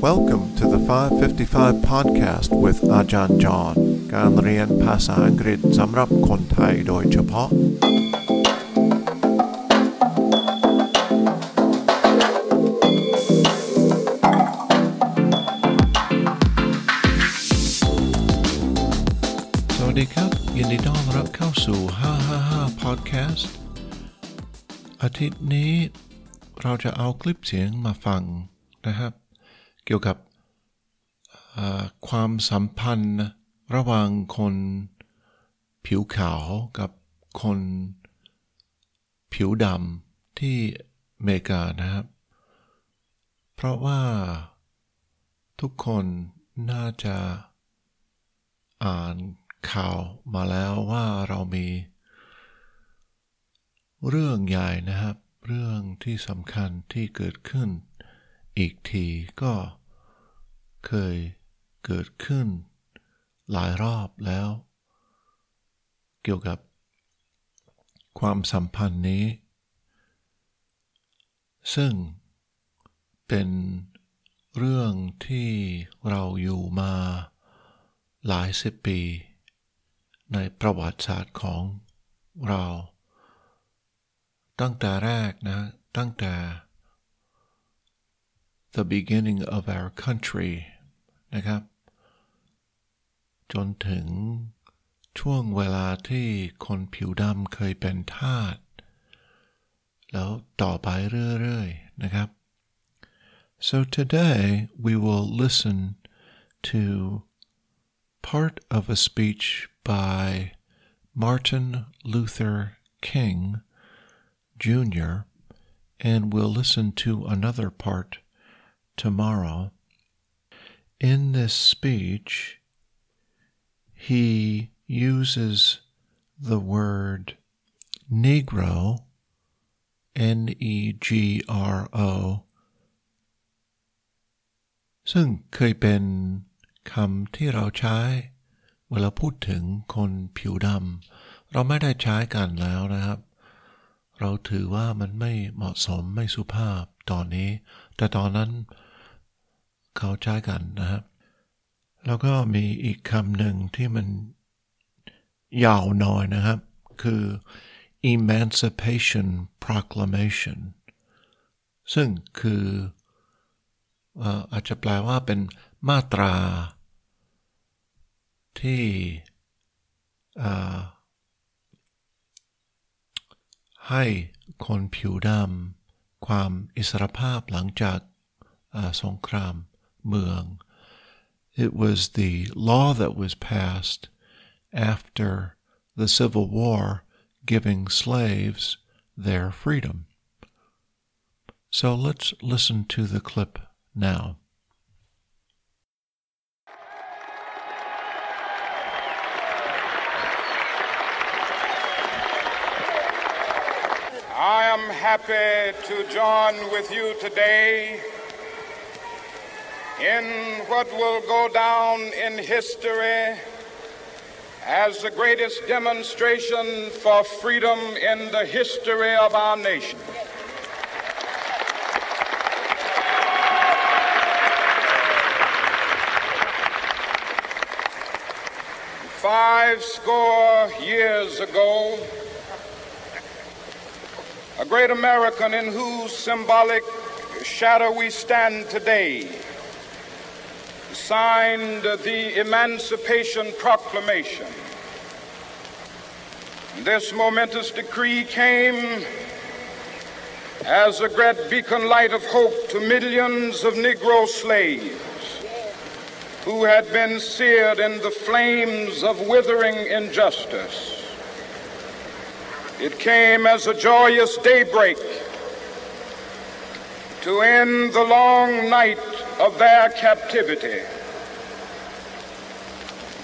Welcome to the 555 podcast with อาจารย์จอห์นการเรียนภาษาอังกฤษสำหรับคนไทยโดยเฉพาะ สวัสดีครับ ยินดีต้อนรับเข้าสู่ 555 podcast อาทิตย์นี้เราจะเอาคลิปเสียงมาฟังนะครับ เกี่ยวกับความสัมพันธ์ระหว่างคนผิวขาวกับคนผิวดำที่อเมริกานะครับ เพราะว่าทุกคนน่าจะอ่านข่าวมาแล้วว่าเรามีเรื่องใหญ่นะครับ เรื่องที่สำคัญที่เกิดขึ้นอีกทีก็ เคยเกิดขึ้นหลายรอบแล้ว เกี่ยวกับความสัมพันธ์นี้ ซึ่งเป็นเรื่องที่เราอยู่มาหลายสิบปี ในประวัติศาสตร์ของเรา ตั้งแต่แรกนะ ตั้งแต่ the beginning of our country นะครับ จนถึงช่วงเวลาที่คนผิวดำเคยเป็นทาส แล้วต่อไปเรื่อยๆนะครับ so today we will listen to part of a speech by Martin Luther King Jr., and we'll listen to another part tomorrow. In this speech, he uses the word Negro, N E G R O, ซึ่งเคยเป็นคำที่เราใช้ เวลาพูดถึงคนผิวดำเราไม่ได้ใช้กันแล้วนะครับ เราถือว่ามันไม่เหมาะสมไม่สุภาพตอนนี้ แต่ตอนนั้น เขาใช้กันนะครับ แล้วก็มีอีกคำหนึ่งที่มันยาวหน่อยนะครับ คือ Emancipation Proclamation ซึ่งคืออาจจะแปลว่าเป็นมาตรา ที่ให้คนผิวดำความอิสรภาพหลังจากสงคราม Muang. It was the law that was passed after the Civil War giving slaves their freedom. So let's listen to the clip now. I am happy to join with you today in what will go down in history as the greatest demonstration for freedom in the history of our nation. Five score years ago, a great American in whose symbolic shadow we stand today, signed the Emancipation Proclamation. This momentous decree came as a great beacon light of hope to millions of Negro slaves who had been seared in the flames of withering injustice. It came as a joyous daybreak to end the long night of their captivity.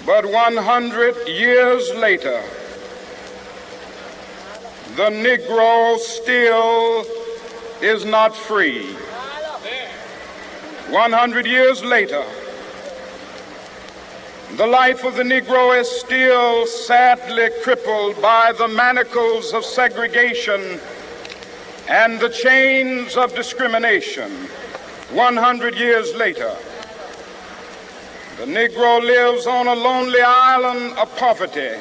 But 100 years later, the Negro still is not free. 100 years later, the life of the Negro is still sadly crippled by the manacles of segregation and the chains of discrimination. 100 years later, the Negro lives on a lonely island of poverty.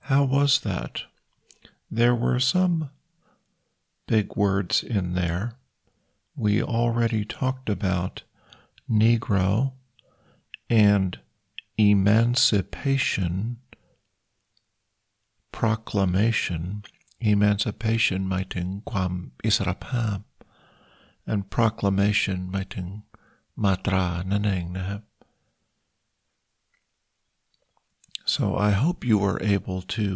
How was that? There were some big words in there. We already talked about Negro and emancipation proclamation เ emancipation หมายถึงความอิสรภาพ and proclamation หมายถึงมาตรานั่นเองนะครับ so I hope you were able to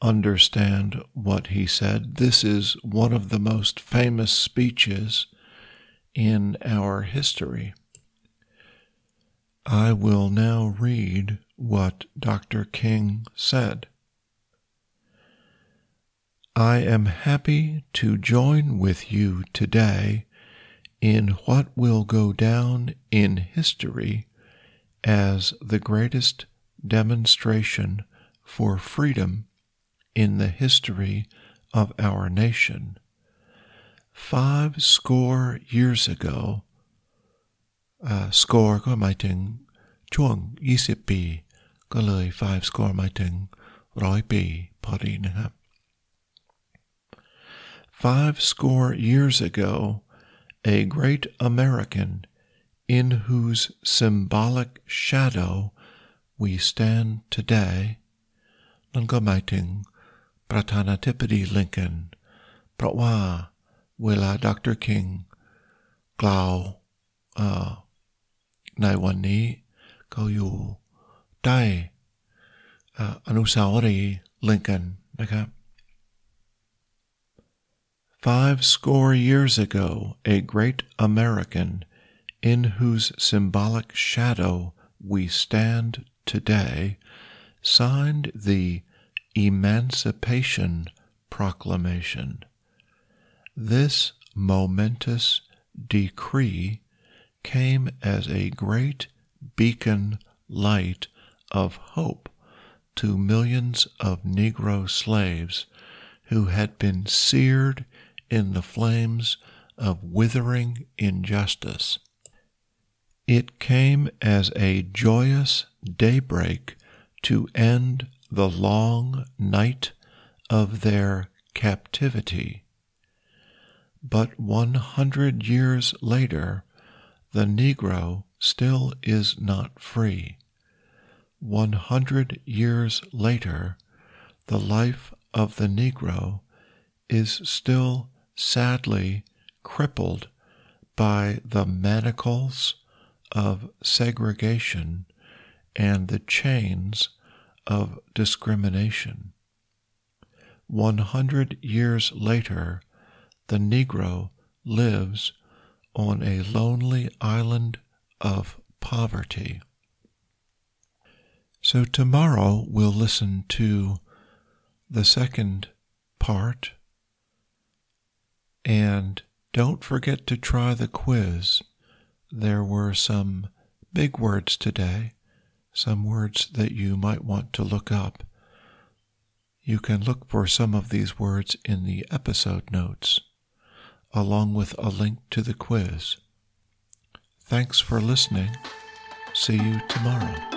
understand what he said. This is one of the most famous speeches in our history. I will now read what Dr. King said. I am happy to join with you today in what will go down in history as the greatest demonstration for freedom in the history of our nation. Five score years ago, uh, score ก็หมายถึงช่วง20ปีก็เลย five score หมายถึงร้อยปีพอดีนะครับ Five score years ago, a great American in whose symbolic shadow we stand today, Nungamaiting, Pratanatipidi Lincoln, Pratwa, Willa Dr. King, Glau, uh, Naiwani, Koyu, Dai, uh, Anusawari Lincoln, นะครับ Five score years ago, a great American, in whose symbolic shadow we stand today, signed the Emancipation Proclamation. This momentous decree came as a great beacon light of hope to millions of Negro slaves who had been seared in the flames of withering injustice. It came as a joyous daybreak to end the long night of their captivity. But 100 years later, the Negro still is not free. 100 years later, the life of the Negro is still sadly crippled by the manacles of segregation and the chains of discrimination. 100 years later, the Negro lives on a lonely island of poverty. So, tomorrow we'll listen to the second part and don't forget to try the quiz. There were some big words today, some words that you might want to look up. You can look for some of these words in the episode notes, along with a link to the quiz. Thanks for listening. See you tomorrow.